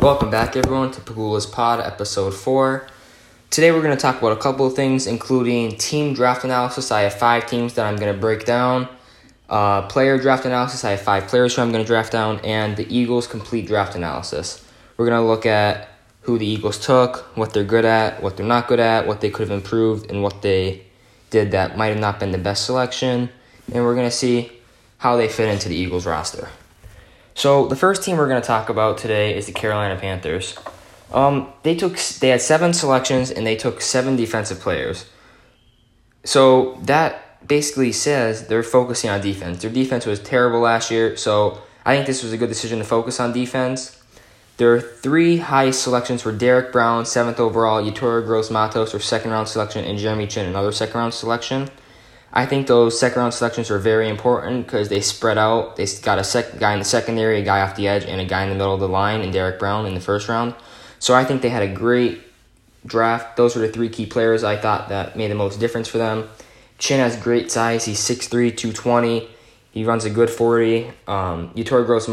Welcome back, everyone, to Pagula's Pod, episode 4. Today, we're going to talk about a couple of things, including team draft analysis. I have five teams that I'm going to break down, uh, player draft analysis. I have five players who I'm going to draft down, and the Eagles' complete draft analysis. We're going to look at who the Eagles took, what they're good at, what they're not good at, what they could have improved, and what they did that might have not been the best selection. And we're going to see how they fit into the Eagles roster. So the first team we're going to talk about today is the Carolina Panthers. Um, they took they had seven selections and they took seven defensive players. So that basically says they're focusing on defense. Their defense was terrible last year, so I think this was a good decision to focus on defense. Their three highest selections were Derrick Brown, seventh overall, Yetur Gross Matos, their second round selection, and Jeremy Chinn, another second round selection. I think those second round selections are very important because they spread out. They got a sec- guy in the secondary, a guy off the edge, and a guy in the middle of the line, and Derrick Brown in the first round. So I think they had a great draft. Those were the three key players I thought that made the most difference for them. Chinn has great size. He's 6'3", 220. He runs a good 40. Um, Yetur Gross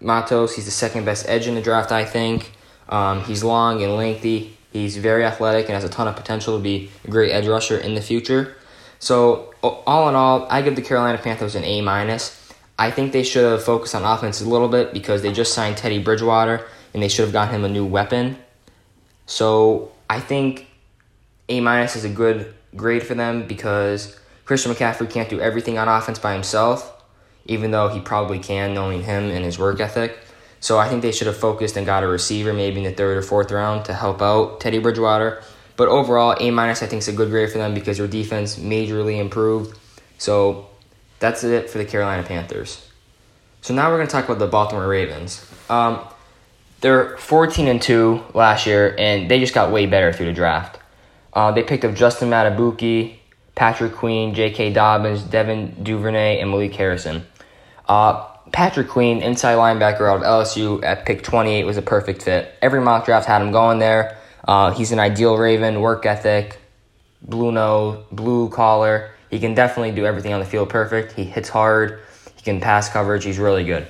Matos, he's the second best edge in the draft, I think. Um, he's long and lengthy. He's very athletic and has a ton of potential to be a great edge rusher in the future. So all in all, I give the Carolina Panthers an A minus. I think they should have focused on offense a little bit because they just signed Teddy Bridgewater and they should have gotten him a new weapon. So I think A minus is a good grade for them because Christian McCaffrey can't do everything on offense by himself, even though he probably can, knowing him and his work ethic. So I think they should have focused and got a receiver maybe in the third or fourth round to help out Teddy Bridgewater. But overall, A minus I think is a good grade for them because their defense majorly improved. So that's it for the Carolina Panthers. So now we're going to talk about the Baltimore Ravens. Um, they're 14 and 2 last year, and they just got way better through the draft. Uh, they picked up Justin Madubuike, Patrick Queen, J.K. Dobbins, Devin Duvernay, and Malik Harrison. Uh, Patrick Queen, inside linebacker out of LSU at pick 28, was a perfect fit. Every mock draft had him going there. Uh, he's an ideal Raven, work ethic, blue nose, blue collar. He can definitely do everything on the field perfect. He hits hard. He can pass coverage. He's really good.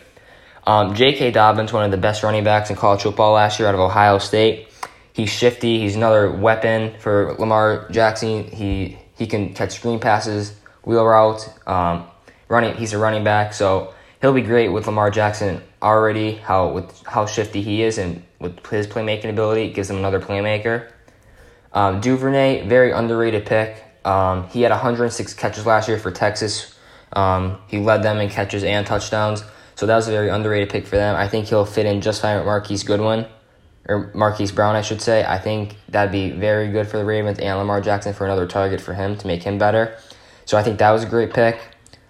Um, J.K. Dobbins, one of the best running backs in college football last year out of Ohio State. He's shifty. He's another weapon for Lamar Jackson. He he can catch screen passes, wheel routes. Um, running. He's a running back, so he'll be great with Lamar Jackson already. How with how shifty he is and with his playmaking ability, it gives him another playmaker. Um, Duvernay, very underrated pick. Um, he had 106 catches last year for Texas. Um, he led them in catches and touchdowns, so that was a very underrated pick for them. I think he'll fit in just fine with Marquise Goodwin, or Marquise Brown, I should say. I think that'd be very good for the Ravens and Lamar Jackson for another target for him to make him better. So I think that was a great pick.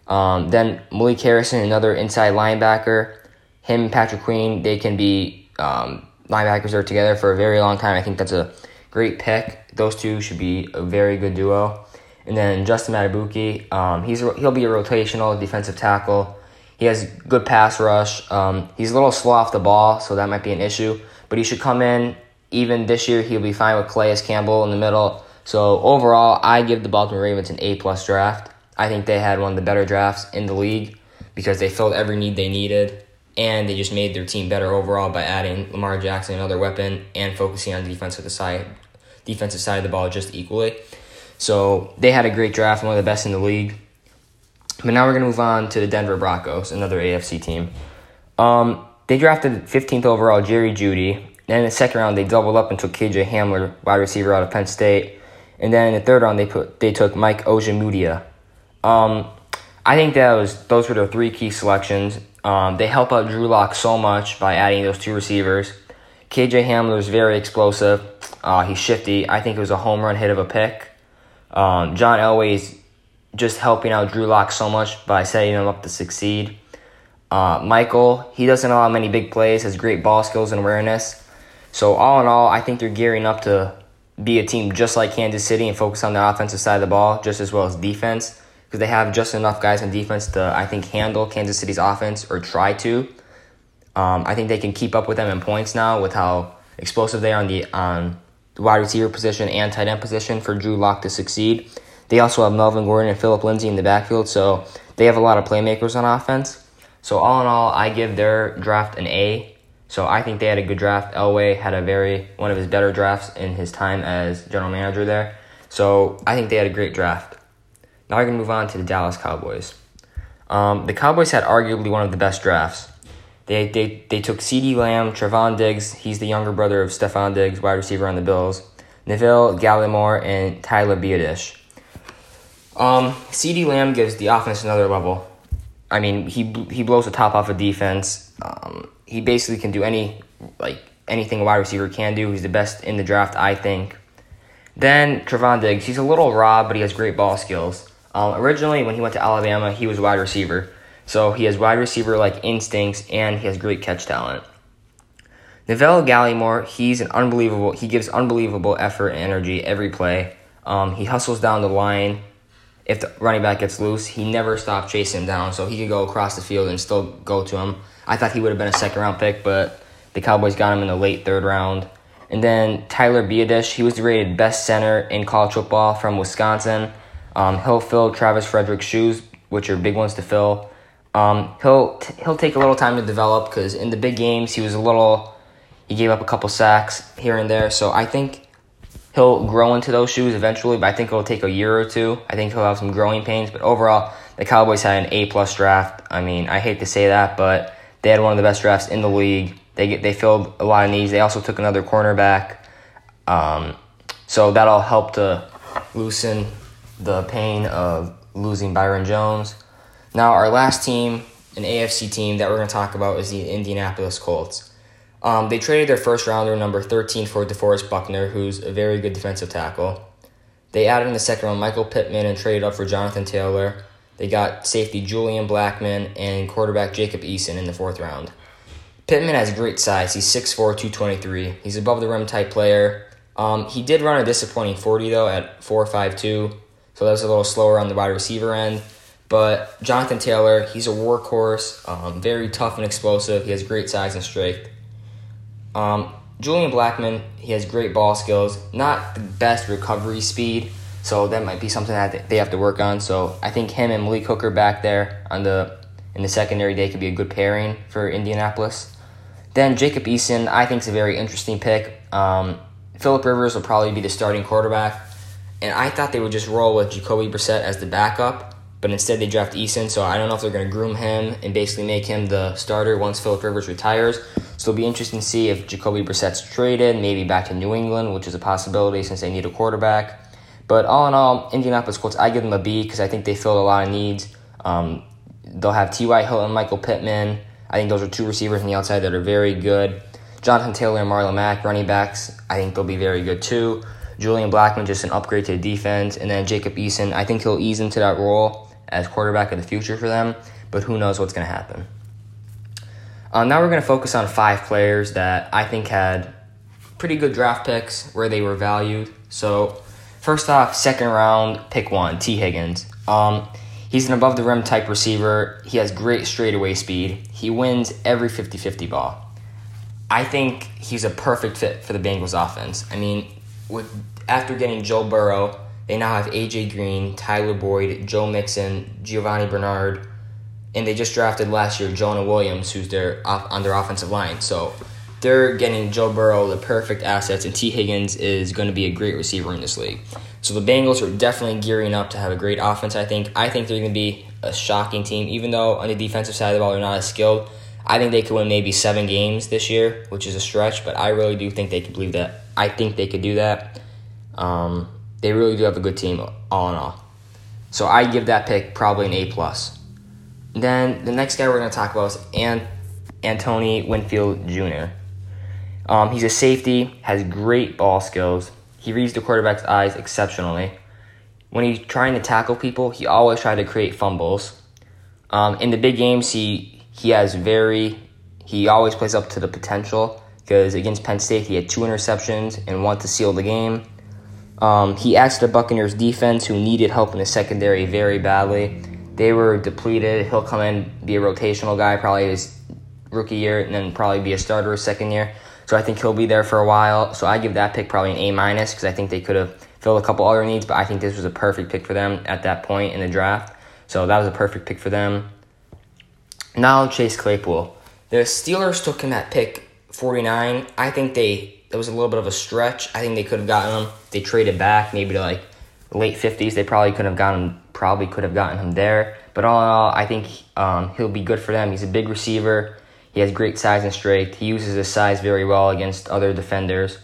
Um, then Malik Harrison, another inside linebacker. Him and Patrick Queen, they can be um, linebackers are together for a very long time. I think that's a great pick. Those two should be a very good duo. And then Justin Madubuike, um, he's he'll be a rotational defensive tackle. He has good pass rush. Um, he's a little slow off the ball, so that might be an issue. But he should come in. Even this year, he'll be fine with Calais Campbell in the middle. So overall, I give the Baltimore Ravens an A plus draft. I think they had one of the better drafts in the league because they filled every need they needed and they just made their team better overall by adding Lamar Jackson, another weapon, and focusing on the defensive side, defensive side of the ball just equally. So they had a great draft, one of the best in the league. But now we're gonna move on to the Denver Broncos, another AFC team. Um, they drafted 15th overall Jerry Jeudy. Then in the second round, they doubled up and took KJ Hamler, wide receiver out of Penn State. And then in the third round, they put they took Mike Ojemudia. Um, I think that was those were the three key selections. Um, they help out Drew Lock so much by adding those two receivers. KJ Hamler is very explosive. Uh, he's shifty. I think it was a home run hit of a pick. Um, John Elway's just helping out Drew Lock so much by setting him up to succeed. Uh, Michael, he doesn't allow many big plays, has great ball skills and awareness. So, all in all, I think they're gearing up to be a team just like Kansas City and focus on the offensive side of the ball just as well as defense because they have just enough guys on defense to, I think, handle Kansas City's offense or try to. Um, I think they can keep up with them in points now with how explosive they are on the on the wide receiver position and tight end position for Drew Lock to succeed. They also have Melvin Gordon and Phillip Lindsay in the backfield, so they have a lot of playmakers on offense. So all in all, I give their draft an A. So I think they had a good draft. Elway had a very one of his better drafts in his time as general manager there. So I think they had a great draft. Now we're gonna move on to the Dallas Cowboys. Um, the Cowboys had arguably one of the best drafts. They, they, they took CeeDee Lamb, Trevon Diggs, he's the younger brother of Stefon Diggs, wide receiver on the Bills, Neville Gallimore, and Tyler Biadasz. Um, CeeDee Lamb gives the offense another level. I mean, he he blows the top off of defense. Um, he basically can do any like anything a wide receiver can do. He's the best in the draft, I think. Then Trevon Diggs, he's a little raw, but he has great ball skills. Um, originally, when he went to Alabama, he was wide receiver, so he has wide receiver like instincts and he has great catch talent. Neville Gallimore, he's an unbelievable. He gives unbelievable effort and energy every play. Um, he hustles down the line if the running back gets loose, he never stopped chasing him down, so he could go across the field and still go to him. I thought he would have been a second round pick, but the Cowboys got him in the late third round. And then Tyler Biadasz, he was rated best center in college football from Wisconsin. Um, he'll fill Travis Frederick's shoes, which are big ones to fill. Um, he'll he'll take a little time to develop because in the big games he was a little he gave up a couple sacks here and there. So I think he'll grow into those shoes eventually, but I think it'll take a year or two. I think he'll have some growing pains, but overall, the Cowboys had an A plus draft. I mean, I hate to say that, but they had one of the best drafts in the league. They get, they filled a lot of needs. They also took another cornerback, um, so that'll help to loosen the pain of losing Byron Jones. Now, our last team, an AFC team that we're going to talk about, is the Indianapolis Colts. Um, they traded their first rounder, number 13, for DeForest Buckner, who's a very good defensive tackle. They added in the second round Michael Pittman and traded up for Jonathan Taylor. They got safety Julian Blackmon and quarterback Jacob Eason in the fourth round. Pittman has great size. He's 6'4, 223. He's above the rim type player. Um, he did run a disappointing 40, though, at 4'5'2, so that was a little slower on the wide receiver end. But Jonathan Taylor, he's a workhorse, um, very tough and explosive. He has great size and strength. Um, Julian Blackmon, he has great ball skills, not the best recovery speed, so that might be something that they have to work on. So I think him and Malik Hooker back there on the in the secondary day could be a good pairing for Indianapolis. Then Jacob Eason, I think is a very interesting pick. Um, Philip Rivers will probably be the starting quarterback, and I thought they would just roll with Jacoby Brissett as the backup but instead they draft Eason. So I don't know if they're going to groom him and basically make him the starter once Philip Rivers retires. So it'll be interesting to see if Jacoby Brissett's traded, maybe back to New England, which is a possibility since they need a quarterback. But all in all, Indianapolis Colts, I give them a B because I think they filled a lot of needs. Um, they'll have T.Y. Hilton, Michael Pittman. I think those are two receivers on the outside that are very good. Jonathan Taylor and Marlon Mack, running backs, I think they'll be very good too. Julian Blackmon, just an upgrade to the defense. And then Jacob Eason, I think he'll ease into that role as quarterback of the future for them, but who knows what's going to happen. Um, now we're going to focus on five players that I think had pretty good draft picks where they were valued. So, first off, second round, pick one, Tee Higgins. Um, he's an above the rim type receiver. He has great straightaway speed. He wins every 50 50 ball. I think he's a perfect fit for the Bengals offense. I mean, with after getting Joe Burrow, they now have AJ Green, Tyler Boyd, Joe Mixon, Giovani Bernard, and they just drafted last year Jonah Williams, who's their on their offensive line. So they're getting Joe Burrow the perfect assets, and Tee Higgins is going to be a great receiver in this league. So the Bengals are definitely gearing up to have a great offense. I think. I think they're going to be a shocking team, even though on the defensive side of the ball they're not as skilled. I think they could win maybe seven games this year, which is a stretch, but I really do think they could believe that. I think they could do that. Um, they really do have a good team, all in all. So I give that pick probably an A plus. Then the next guy we're going to talk about is Ant- Anthony Winfield Jr. Um, he's a safety, has great ball skills. He reads the quarterback's eyes exceptionally. When he's trying to tackle people, he always tries to create fumbles. Um, in the big games, he he has very he always plays up to the potential because against Penn State he had two interceptions and one to seal the game. Um, he asked the Buccaneers defense, who needed help in the secondary very badly. They were depleted. He'll come in, be a rotational guy, probably his rookie year, and then probably be a starter his second year. So I think he'll be there for a while. So I give that pick probably an A minus because I think they could have filled a couple other needs, but I think this was a perfect pick for them at that point in the draft. So that was a perfect pick for them. Now Chase Claypool. The Steelers took him at pick 49. I think they it was a little bit of a stretch. I think they could have gotten him. They traded back maybe to like late 50s. They probably could have gotten probably could have gotten him there. But all in all, I think um, he'll be good for them. He's a big receiver. He has great size and strength. He uses his size very well against other defenders.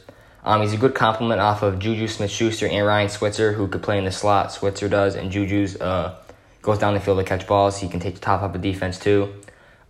Um, he's a good complement off of Juju Smith Schuster and Ryan Switzer, who could play in the slot. Switzer does, and Juju's uh, goes down the field to catch balls. He can take the top up of the defense too.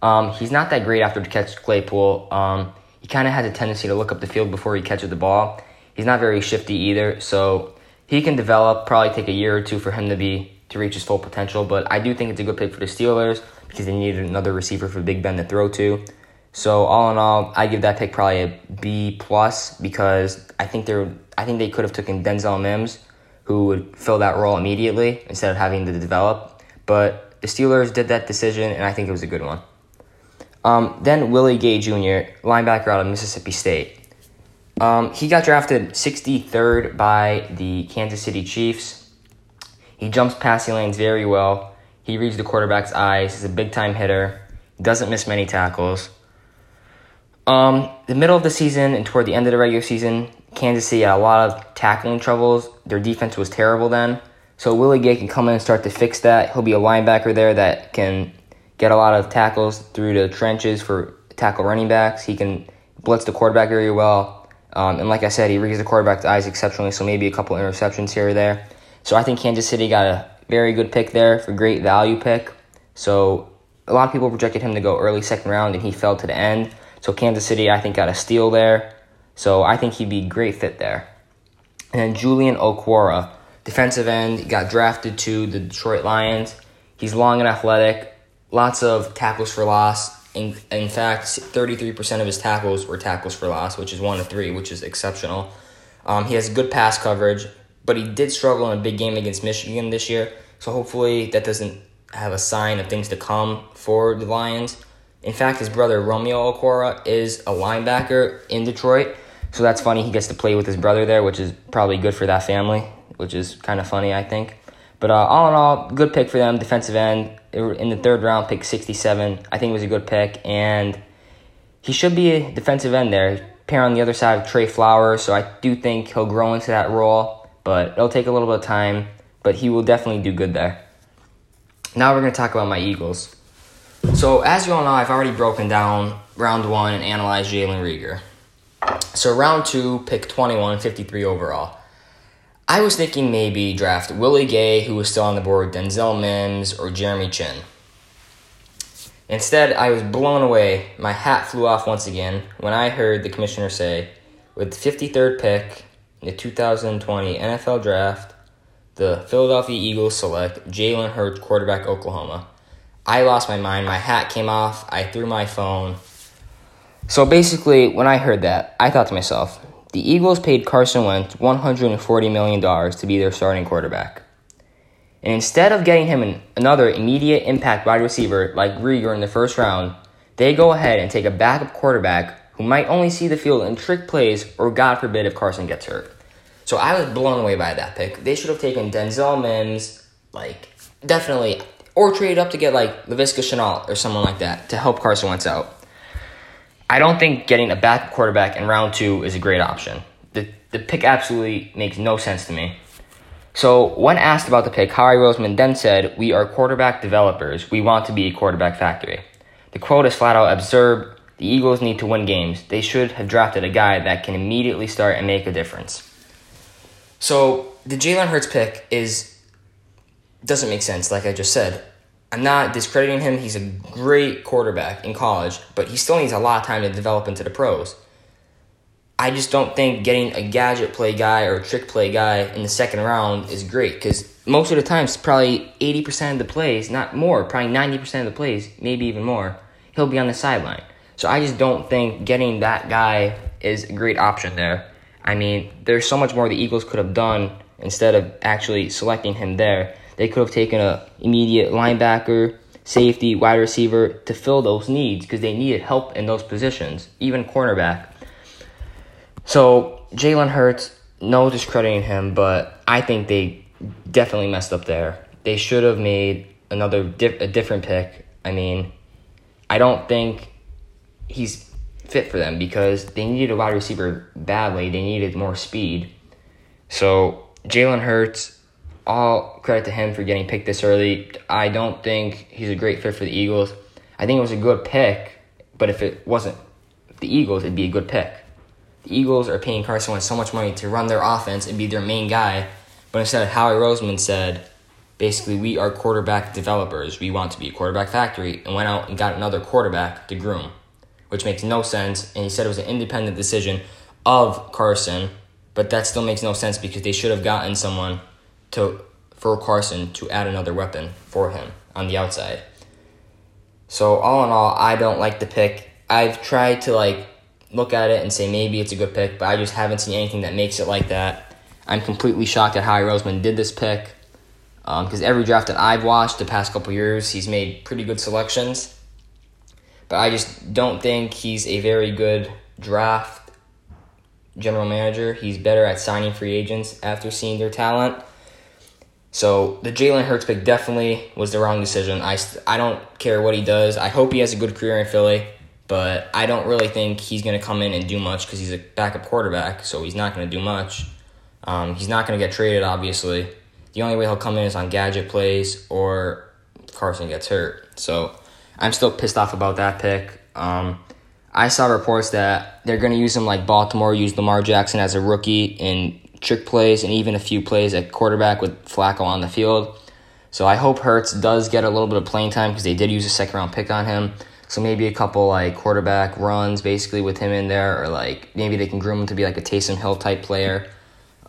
Um, he's not that great after to catch Claypool. Um, he kind of has a tendency to look up the field before he catches the ball. He's not very shifty either, so he can develop. Probably take a year or two for him to be to reach his full potential. But I do think it's a good pick for the Steelers because they needed another receiver for Big Ben to throw to. So all in all, I give that pick probably a B plus because I think they're I think they could have taken Denzel Mims, who would fill that role immediately instead of having to develop. But the Steelers did that decision, and I think it was a good one. Um, then Willie Gay Jr., linebacker out of Mississippi State. Um, he got drafted 63rd by the Kansas City Chiefs. He jumps passing lanes very well. He reads the quarterback's eyes. He's a big time hitter. Doesn't miss many tackles. Um, the middle of the season and toward the end of the regular season, Kansas City had a lot of tackling troubles. Their defense was terrible then. So Willie Gay can come in and start to fix that. He'll be a linebacker there that can get a lot of tackles through the trenches for tackle running backs. He can blitz the quarterback very well. Um, and like I said, he reads the quarterback's eyes exceptionally, so maybe a couple interceptions here or there. So I think Kansas City got a very good pick there for great value pick. So a lot of people projected him to go early second round, and he fell to the end. So Kansas City, I think, got a steal there. So I think he'd be great fit there. And then Julian Okwara, defensive end, He got drafted to the Detroit Lions. He's long and athletic, lots of tackles for loss. In, in fact, 33% of his tackles were tackles for loss, which is one of three, which is exceptional. Um, he has good pass coverage, but he did struggle in a big game against Michigan this year. So hopefully that doesn't have a sign of things to come for the Lions. In fact, his brother Romeo Okwara is a linebacker in Detroit. So that's funny. He gets to play with his brother there, which is probably good for that family, which is kind of funny, I think. But uh, all in all, good pick for them. Defensive end in the third round, pick 67. I think it was a good pick. And he should be a defensive end there. Pair on the other side of Trey Flowers. So I do think he'll grow into that role, but it'll take a little bit of time. But he will definitely do good there. Now we're going to talk about my Eagles. So, as you all know, I've already broken down round one and analyzed Jalen Reagor. So, round two, pick 21, 53 overall. I was thinking maybe draft Willie Gay, who was still on the board, Denzel Mims, or Jeremy Chinn. Instead, I was blown away. My hat flew off once again when I heard the commissioner say, with the 53rd pick in the 2020 NFL Draft, the Philadelphia Eagles select Jalen Hurts, quarterback, Oklahoma. I lost my mind. My hat came off. I threw my phone. So basically, when I heard that, I thought to myself, the Eagles paid Carson Wentz $140 million to be their starting quarterback. And instead of getting him an, another immediate impact wide receiver like Reagor in the first round, they go ahead and take a backup quarterback who might only see the field in trick plays or, God forbid, if Carson gets hurt. So I was blown away by that pick. They should have taken Denzel Mims, like, definitely or trade up to get like Laviska Shenault or someone like that to help Carson Wentz out. I don't think getting a backup quarterback in round two is a great option. The, the pick absolutely makes no sense to me. So, when asked about the pick, Howie Roseman then said, We are quarterback developers. We want to be a quarterback factory. The quote is flat out absurd. The Eagles need to win games. They should have drafted a guy that can immediately start and make a difference. So, the Jalen Hurts pick is doesn't make sense, like I just said. I'm not discrediting him. He's a great quarterback in college, but he still needs a lot of time to develop into the pros. I just don't think getting a gadget play guy or a trick play guy in the second round is great because most of the time, it's probably 80% of the plays, not more, probably 90% of the plays, maybe even more, he'll be on the sideline. So I just don't think getting that guy is a great option there. I mean, there's so much more the Eagles could have done instead of actually selecting him there. They could have taken a immediate linebacker, safety, wide receiver to fill those needs because they needed help in those positions, even cornerback. So Jalen Hurts, no discrediting him, but I think they definitely messed up there. They should have made another a different pick. I mean, I don't think he's fit for them because they needed a wide receiver badly. They needed more speed. So Jalen Hurts, all credit to him for getting picked this early. I don't think he's a great fit for the Eagles. I think it was a good pick, but if it wasn't the Eagles, it'd be a good pick. The Eagles are paying Carson Wentz so much money to run their offense and be their main guy, but instead, Howie Roseman said, basically, we are quarterback developers. We want to be a quarterback factory, and went out and got another quarterback to groom, which makes no sense. And he said it was an independent decision of Carson, but that still makes no sense because they should have gotten someone to for Carson to add another weapon for him on the outside. So all in all, I don't like the pick. I've tried to like look at it and say maybe it's a good pick, but I just haven't seen anything that makes it like that. I'm completely shocked at how Roseman did this pick because um, every draft that I've watched the past couple years, he's made pretty good selections. But I just don't think he's a very good draft general manager. He's better at signing free agents after seeing their talent. So the Jalen Hurts pick definitely was the wrong decision. I, I don't care what he does. I hope he has a good career in Philly. But I don't really think he's going to come in and do much because he's a backup quarterback, so he's not going to do much. Um, he's not going to get traded, obviously. The only way he'll come in is on gadget plays or Carson gets hurt. So I'm still pissed off about that pick. Um, I saw reports that they're going to use him like Baltimore used Lamar Jackson as a rookie in trick plays and even a few plays at quarterback with Flacco on the field. So I hope Hurts does get a little bit of playing time because they did use a second round pick on him. So maybe a couple like quarterback runs basically with him in there, or like maybe they can groom him to be like a Taysom Hill type player.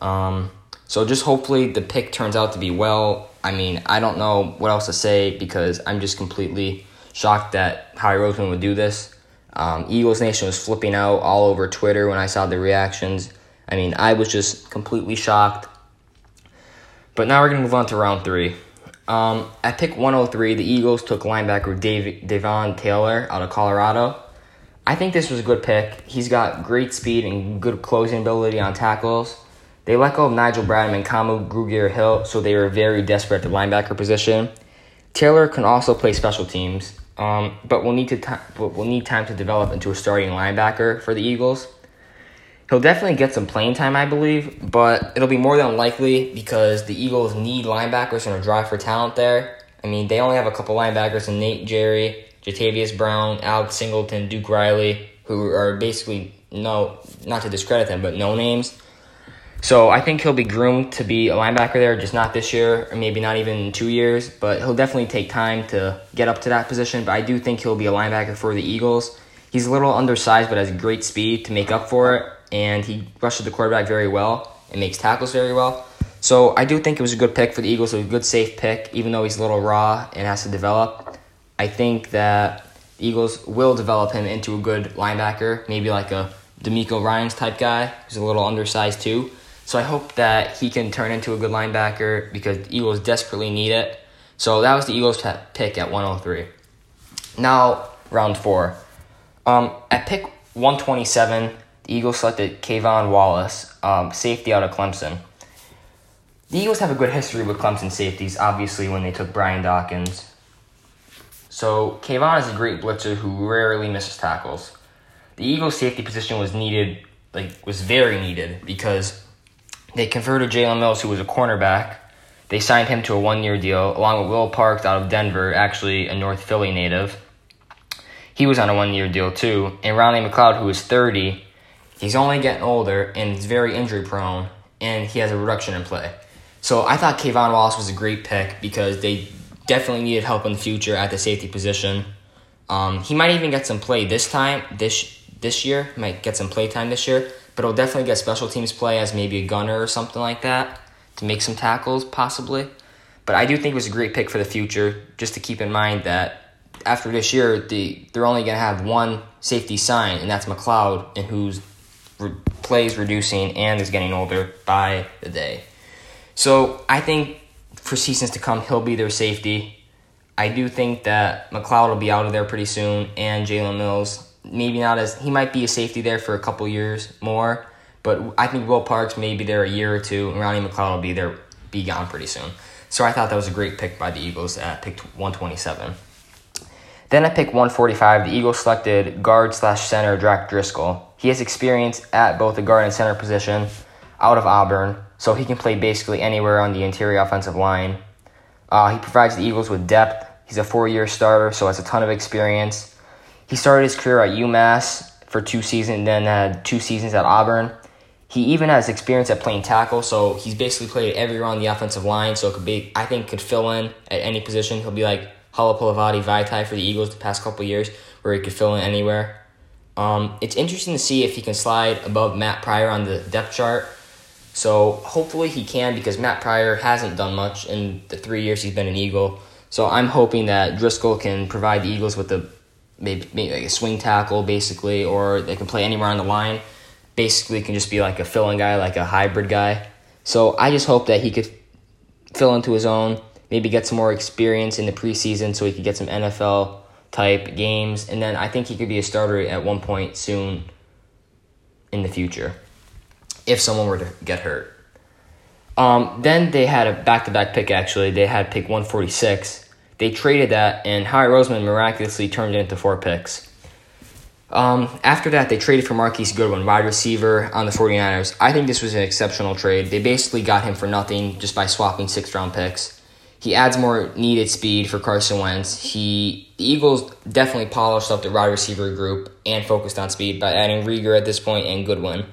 Um, so just hopefully the pick turns out to be well. I mean, I don't know what else to say because I'm just completely shocked that Howie Roseman would do this. Um, Eagles Nation was flipping out all over Twitter when I saw the reactions. I mean, I was just completely shocked. But now we're going to move on to round three. Um, at pick 103, the Eagles took linebacker Dave, Davon Taylor out of Colorado. I think this was a good pick. He's got great speed and good closing ability on tackles. They let go of Nigel Bradham and Kamu Grugier Hill, so they were very desperate at the linebacker position. Taylor can also play special teams, um, but will need to will need time to develop into a starting linebacker for the Eagles. He'll definitely get some playing time, I believe, but it'll be more than likely because the Eagles need linebackers and a drive for talent there. I mean, they only have a couple linebackers in Nate Gerry, Jatavis Brown, Alex Singleton, Duke Riley, who are basically no, not to discredit them, but no names. So I think he'll be groomed to be a linebacker there, just not this year, or maybe not even in two years. But he'll definitely take time to get up to that position. But I do think he'll be a linebacker for the Eagles. He's a little undersized, but has great speed to make up for it and he rushes the quarterback very well and makes tackles very well. So I do think it was a good pick for the Eagles. It was a good safe pick, even though he's a little raw and has to develop. I think that the Eagles will develop him into a good linebacker, maybe like a DeMeco Ryans type guy who's a little undersized too. So I hope that he can turn into a good linebacker because the Eagles desperately need it. So that was the Eagles pick at 103. Now round four. Um, at pick 127, the Eagles selected K'Von Wallace, um, safety out of Clemson. The Eagles have a good history with Clemson safeties, obviously, when they took Brian Dawkins. So, K'Von is a great blitzer who rarely misses tackles. The Eagles' safety position was needed, like, was very needed because they converted Jalen Mills, who was a cornerback. They signed him to a one year deal, along with Will Parks out of Denver, actually a North Philly native. He was on a one year deal, too. And Ronnie McLeod, who is 30, He's only getting older and he's very injury prone, and he has a reduction in play. So I thought K'Von Wallace was a great pick because they definitely needed help in the future at the safety position. Um, he might even get some play this time, this this year. Might get some play time this year, but he'll definitely get special teams play as maybe a gunner or something like that to make some tackles possibly. But I do think it was a great pick for the future. Just to keep in mind that after this year, the they're only going to have one safety sign, and that's McLeod, and who's re- plays reducing and is getting older by the day. So I think for seasons to come, he'll be their safety. I do think that McLeod will be out of there pretty soon, and Jalen Mills. Maybe not as he might be a safety there for a couple years more, but I think Will Parks may be there a year or two, and Ronnie McLeod will be there, be gone pretty soon. So I thought that was a great pick by the Eagles uh, at pick 127. Then at pick 145, the Eagles selected guard slash center Jack Driscoll. He has experience at both the guard and center position out of Auburn, so he can play basically anywhere on the interior offensive line. Uh, he provides the Eagles with depth. He's a four year starter, so has a ton of experience. He started his career at UMass for two seasons, then had two seasons at Auburn. He even has experience at playing tackle, so he's basically played everywhere on the offensive line. So it could be, I think, could fill in at any position. He'll be like Halapoulivaati Vaitai for the Eagles the past couple years, where he could fill in anywhere. Um, it's interesting to see if he can slide above Matt Pryor on the depth chart. So hopefully he can because Matt Pryor hasn't done much in the three years he's been an Eagle. So I'm hoping that Driscoll can provide the Eagles with a maybe, maybe like a swing tackle basically, or they can play anywhere on the line basically can just be like a filling guy, like a hybrid guy. So I just hope that he could fill into his own, maybe get some more experience in the preseason so he could get some NFL type games. And then I think he could be a starter at one point soon in the future if someone were to get hurt. Um, then they had a back to back pick, actually. They had pick 146. They traded that, and Howie Roseman miraculously turned it into four picks. Um, after that, they traded for Marquise Goodwin, wide receiver on the 49ers. I think this was an exceptional trade. They basically got him for nothing just by swapping sixth round picks. He adds more needed speed for Carson Wentz. He the Eagles definitely polished up the wide receiver group and focused on speed by adding Reagor at this point and Goodwin.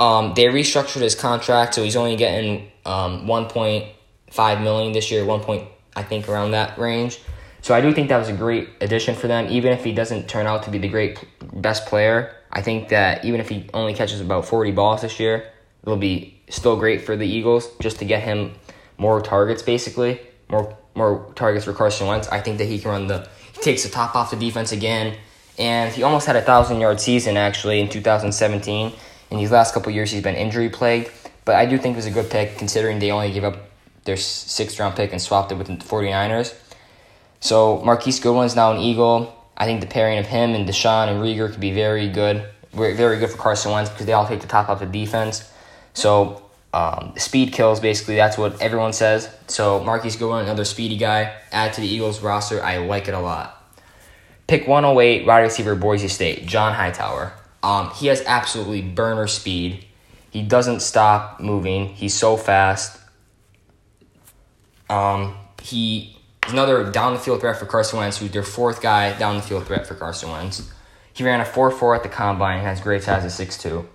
Um, they restructured his contract, so he's only getting um, 1.5 million this year, 1. Point, I think around that range. So I do think that was a great addition for them. Even if he doesn't turn out to be the great best player, I think that even if he only catches about 40 balls this year, it'll be still great for the Eagles just to get him more targets, basically more more targets for Carson Wentz. I think that he can run the he takes the top off the defense again, and he almost had a thousand yard season actually in 2017. In these last couple years, he's been injury plagued, but I do think it was a good pick considering they only gave up their sixth round pick and swapped it with the 49ers. So Marquise Goodwin's now an Eagle. I think the pairing of him and DeSean and Reagor could be very good, very good for Carson Wentz because they all take the top off the defense. So um, speed kills basically. That's what everyone says. So Marquise Goodwin, another speedy guy, add to the Eagles roster. I like it a lot. Pick 108, wide receiver, Boise State, John Hightower. Um, he has absolutely burner speed. He doesn't stop moving. He's so fast. Um, he another down the field threat for Carson Wentz, who's their fourth guy down the field threat for Carson Wentz. He ran a 4 4 at the combine has great size at 6'2.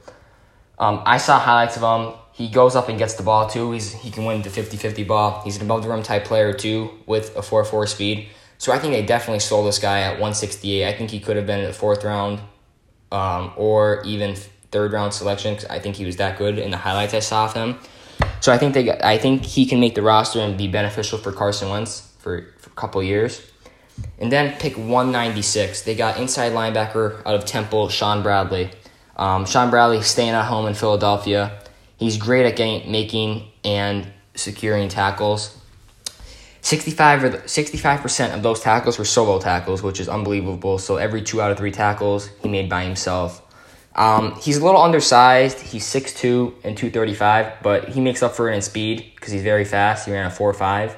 Um, I saw highlights of him. He goes up and gets the ball too. He's, he can win the 50 50 ball. He's an above the rim type player too with a 4 4 speed. So I think they definitely sold this guy at 168. I think he could have been in the fourth round um, or even third round selection because I think he was that good in the highlights I saw of him. So I think they I think he can make the roster and be beneficial for Carson Wentz for, for a couple years. And then pick 196, they got inside linebacker out of Temple, Shaun Bradley. Um, Shaun Bradley staying at home in Philadelphia. He's great at getting, making and securing tackles. 65 or 65% of those tackles were solo tackles, which is unbelievable. So every two out of three tackles he made by himself. Um, he's a little undersized. He's 6'2 and 235, but he makes up for it in speed because he's very fast. He ran a 4'5.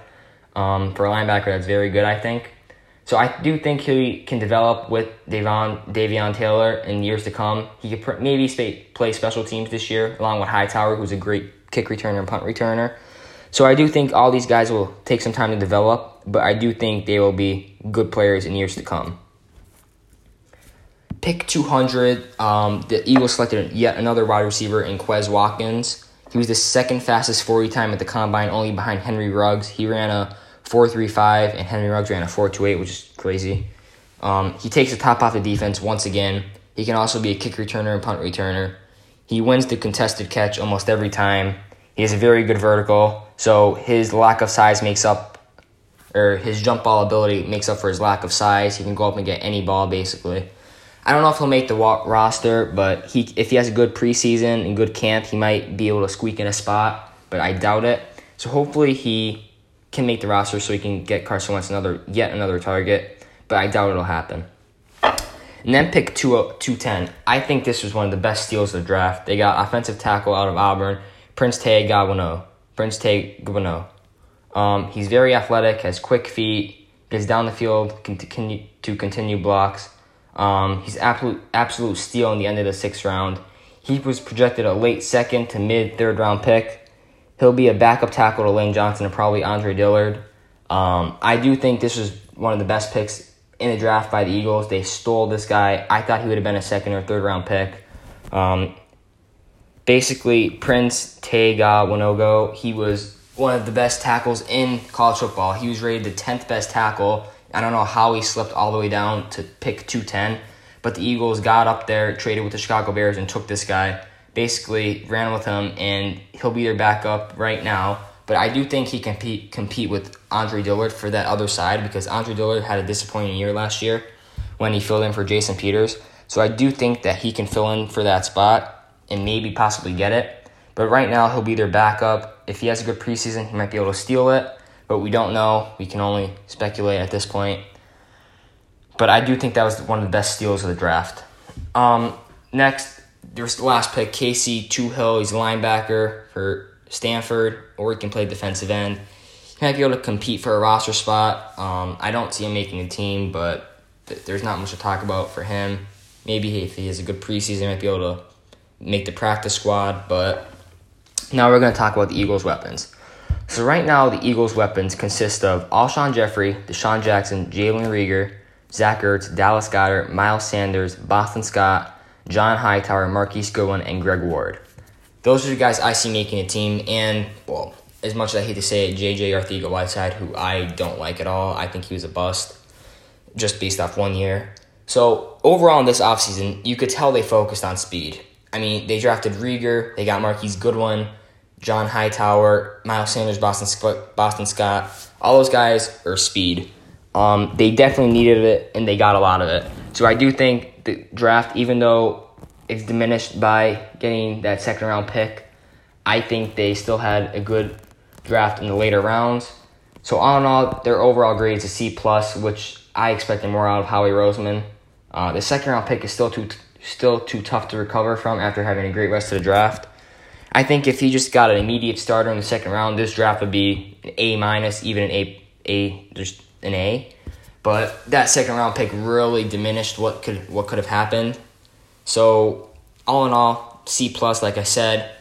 Um, for a linebacker, that's very good, I think. So I do think he can develop with Davon, Davion Taylor in years to come. He could pr- maybe sp- play special teams this year, along with Hightower, who's a great kick returner and punt returner. So I do think all these guys will take some time to develop, but I do think they will be good players in years to come. Pick 200, um, the Eagles selected yet another wide receiver in Quez Watkins. He was the second fastest 40 time at the combine, only behind Henry Ruggs. He ran a 4.35, and Henry Ruggs ran a 4.28, which is crazy. Um, he takes the top off the defense once again. He can also be a kick returner and punt returner. He wins the contested catch almost every time. He has a very good vertical, so his lack of size makes up, or his jump ball ability makes up for his lack of size. He can go up and get any ball basically. I don't know if he'll make the roster, but he if he has a good preseason and good camp, he might be able to squeak in a spot, but I doubt it. So hopefully he can make the roster so he can get Carson Wentz another yet another target, but I doubt it'll happen. And then pick 210. I think this was one of the best steals of the draft. They got offensive tackle out of Auburn, Prince Tega Wanogho. Prince Tega Wanogho. Um, he's very athletic, has quick feet, gets down the field continue to continue blocks. Um, he's absolute absolute steal in the end of the sixth round. He was projected a late second to mid third round pick. He'll be a backup tackle to Lane Johnson and probably Andre Dillard. Um, I do think this was one of the best picks in the draft by the Eagles. They stole this guy. I thought he would have been a second or third round pick. Um, basically, Prince Tega Wanogho, he was one of the best tackles in college football. He was rated the 10th best tackle. I don't know how he slipped all the way down to pick 210, but the Eagles got up there, traded with the Chicago Bears, and took this guy. Basically, ran with him, and he'll be their backup right now. But I do think he can compete, compete with Andre Dillard for that other side because Andre Dillard had a disappointing year last year when he filled in for Jason Peters. So I do think that he can fill in for that spot and maybe possibly get it. But right now, he'll be their backup. If he has a good preseason, he might be able to steal it. But we don't know. We can only speculate at this point. But I do think that was one of the best steals of the draft. Um, next, there's the last pick, Casey Toohill. He's a linebacker for Stanford, or he can play defensive end. He might be able to compete for a roster spot. Um, I don't see him making a team, but th- there's not much to talk about for him. Maybe if he has a good preseason, he might be able to make the practice squad. But now we're going to talk about the Eagles' weapons. So right now, the Eagles' weapons consist of Alshon Jeffery, DeSean Jackson, Jalen Reagor, Zach Ertz, Dallas Goedert, Miles Sanders, Boston Scott, John Hightower, Marquise Goodwin, and Greg Ward. Those are the guys I see making a team, and, well, as much as I hate to say it, JJ Arcega-Whiteside, who I don't like at all. I think he was a bust just based off one year. So, overall in this offseason, you could tell they focused on speed. I mean, they drafted Reagor, they got Marquise Goodwin, John Hightower, Miles Sanders, Boston, Boston Scott. All those guys are speed. Um, they definitely needed it, and they got a lot of it. So I do think the draft, even though it's diminished by getting that second round pick, I think they still had a good draft in the later rounds. So all in all, their overall grade is a C plus, which I expected more out of Howie Roseman. Uh, the second round pick is still too still too tough to recover from after having a great rest of the draft. I think if he just got an immediate starter in the second round, this draft would be an A minus, even an A A just an A. But that second round pick really diminished what could what could have happened. So all in all, C plus, like I said.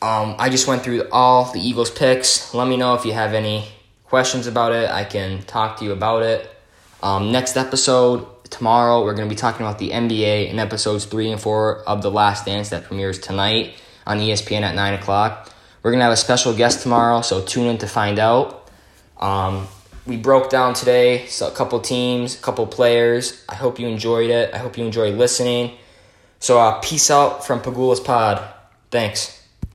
Um, I just went through all the Eagles picks. Let me know if you have any questions about it. I can talk to you about it. Um, next episode tomorrow, we're going to be talking about the NBA in episodes three and four of The Last Dance that premieres tonight on ESPN at nine o'clock. We're going to have a special guest tomorrow, so tune in to find out. Um, we broke down today so a couple teams, a couple players. I hope you enjoyed it. I hope you enjoyed listening. So uh, peace out from Pagula's Pod. Thanks.